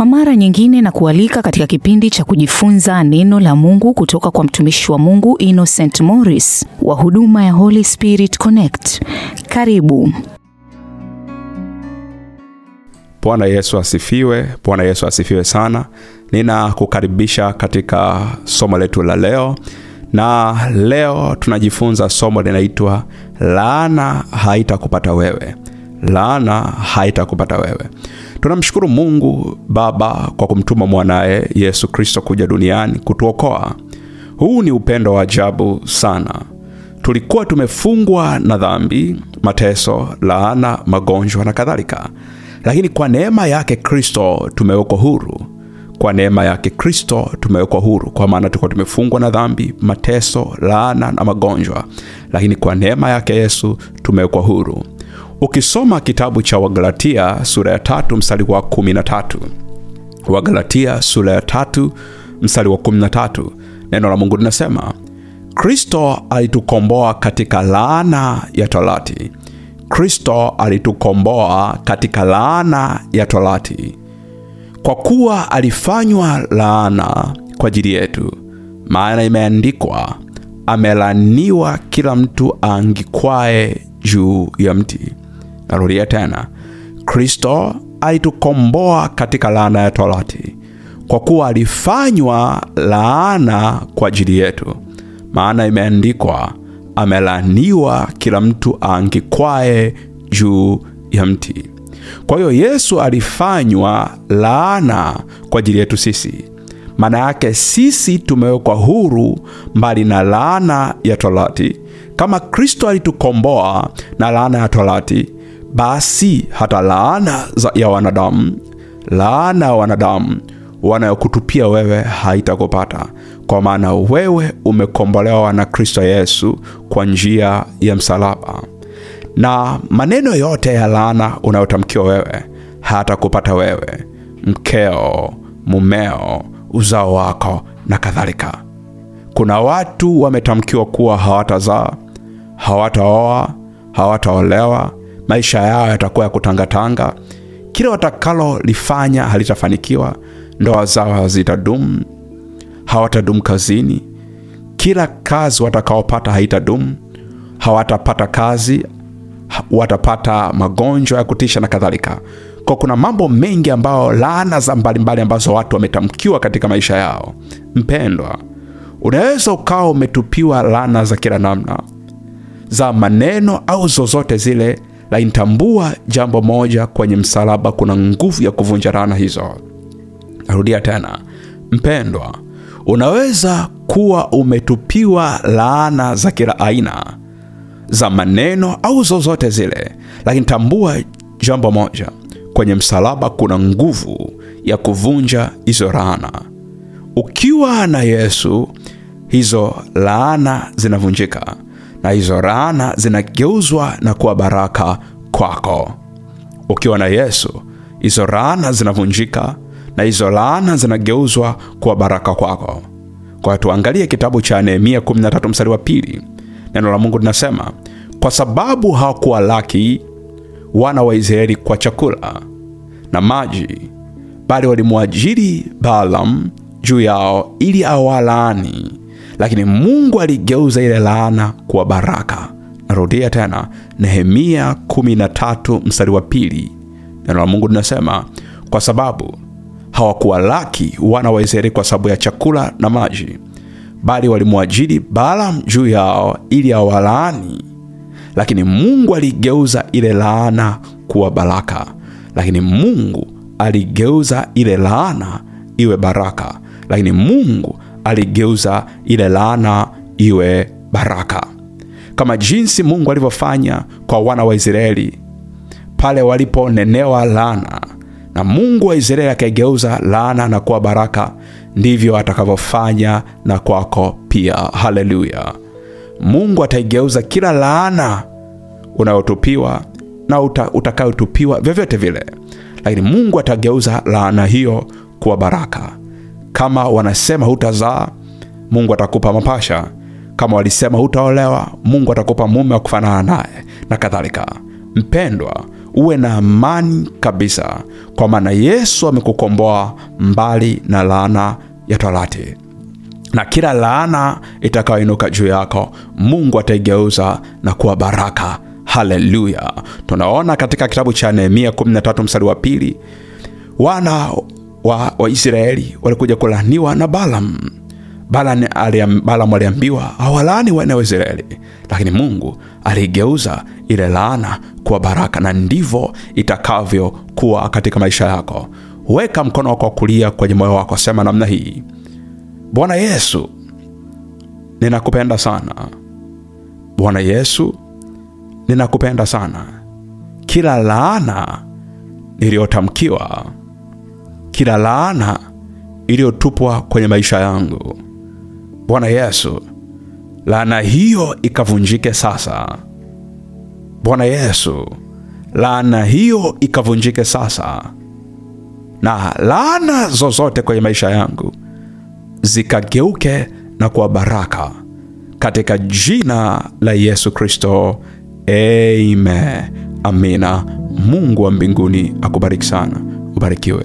Kwa mara nyingine na kualika katika kipindi cha kujifunza neno la Mungu kutoka kwa mtumishi wa Mungu Innocent Morris wa huduma ya Holy Spirit Connect. Karibu. Bwana Yesu asifiwe. Bwana Yesu asifiwe sana. Ninakukaribisha katika somo letu la leo, na leo tunajifunza somo linaitwa laana haitakupata wewe. Laana haitakupata wewe. Tunamshukuru Mungu Baba kwa kumtuma mwanaye Yesu Kristo kuja duniani kutuokoa. Huu ni upendo wa ajabu sana. Tulikuwa tumefungwa na dhambi, mateso, laana, magonjwa na kadhalika, lakini kwa neema yake Kristo tumewekwa huru. Kwa neema yake Kristo tumewekwa huru, kwa maana tulikuwa tumefungwa na dhambi, mateso, laana na magonjwa, lakini kwa neema yake Yesu tumewekwa huru. Ukisoma kitabu cha Wagalatia sura ya tatu mstari wa kumi na tatu Wagalatia sura ya tatu mstari wa kumi na tatu neno la Mungu linasema Kristo alitukomboa katika laana ya torati. Kristo alitukomboa katika laana ya torati, kwa kuwa alifanywa laana kwa ajili yetu, maana imeandikwa, amelaniwa kila mtu aangikwaye juu ya mti. Narudia tena, Kristo alitukomboa katika laana ya torati, kwa kuwa alifanywa laana kwa ajili yetu, maana imeandikwa, amelaniwa kila mtu aangikwaye juu ya mti. Kwa hiyo Yesu alifanywa laana kwa ajili yetu sisi. Maana yake sisi tumewekwa huru mbali na laana ya torati. Kama Kristo alitukomboa na laana ya torati, basi hata laana ya wanadamu, laana ya wanadamu wanayokutupia wewe haitakupata, kwa maana wewe umekombolewa na Kristo Yesu kwa njia ya msalaba, na maneno yote ya laana unayotamkiwa wewe hayatakupata wewe, mkeo, mumeo, uzao wako na kadhalika. Kuna watu wametamkiwa kuwa hawatazaa, hawataoa, hawataolewa, maisha yao yatakuwa ya kutangatanga, kila watakalolifanya halitafanikiwa, ndoa zao hazitadumu, hawatadumu kazini, kila kazi watakaopata haitadumu, hawatapata kazi, watapata magonjwa ya kutisha na kadhalika. Kwa kuna mambo mengi ambayo laana za mbalimbali ambazo watu wametamkiwa katika maisha yao. Mpendwa, unaweza ukawa umetupiwa laana za kila namna za maneno au zozote zile, lakini tambua jambo moja, kwenye msalaba kuna nguvu ya kuvunja laana hizo. Narudia tena, mpendwa, unaweza kuwa umetupiwa laana za kila aina za maneno au zozote zile, lakini tambua jambo moja, kwenye msalaba kuna nguvu ya kuvunja hizo laana. Ukiwa na Yesu, hizo laana zinavunjika na hizo laana zinageuzwa na kuwa baraka kwako. Ukiwa na Yesu, hizo laana zinavunjika na hizo laana zinageuzwa kuwa baraka kwako. Kwa tuangalie kitabu cha Nehemia 13 mstari wa pili. Neno la Mungu linasema, kwa sababu hawakuwa laki wana wa Israeli kwa chakula na maji, bali walimwajiri Balaam juu yao ili awalaani, lakini Mungu aligeuza ile laana kuwa baraka. Narudia tena, Nehemia 13 mstari wa pili. Neno la Mungu linasema, kwa sababu hawakuwalaki wana wa kwa sababu ya chakula na maji, bali walimwajiri Balaam juu yao ili awalaani, lakini Mungu aligeuza ile laana kuwa baraka. Lakini Mungu aligeuza ile laana iwe baraka, lakini Mungu aligeuza ile laana iwe baraka, kama jinsi Mungu alivyofanya kwa wana wa Israeli pale waliponenewa laana na Mungu wa Israeli akaigeuza laana na kuwa baraka, ndivyo atakavyofanya na kwako pia. Haleluya! Mungu ataigeuza kila laana unayotupiwa na uta, utakayotupiwa vyovyote vile, lakini Mungu atageuza laana hiyo kuwa baraka. Kama wanasema hutazaa, Mungu atakupa mapasha. Kama walisema hutaolewa, Mungu atakupa mume wa kufanana naye na kadhalika. Mpendwa, uwe na amani kabisa, kwa maana Yesu amekukomboa mbali na laana ya torati na kila laana itakayoinuka juu yako Mungu ataigeuza na kuwa baraka. Haleluya! Tunaona katika kitabu cha Nehemia 13 mstari wa pili, wana wa, Waisraeli walikuja kulaniwa na Balaam. Balaam aliambiwa hawalaani wana wa Israeli, lakini Mungu aliigeuza ile laana kuwa baraka, na ndivyo itakavyokuwa katika maisha yako. Weka mkono wako wa kulia kwenye moyo wako, sema namna hii: Bwana Yesu, ninakupenda sana. Bwana Yesu, ninakupenda sana. Kila laana iliyotamkiwa, kila laana iliyotupwa kwenye maisha yangu, Bwana Yesu, laana hiyo ikavunjike sasa. Bwana Yesu, laana hiyo ikavunjike sasa, na laana zozote kwenye maisha yangu zikageuke na kuwa baraka katika jina la Yesu Kristo, amen. Amina. Mungu wa mbinguni akubariki sana, ubarikiwe,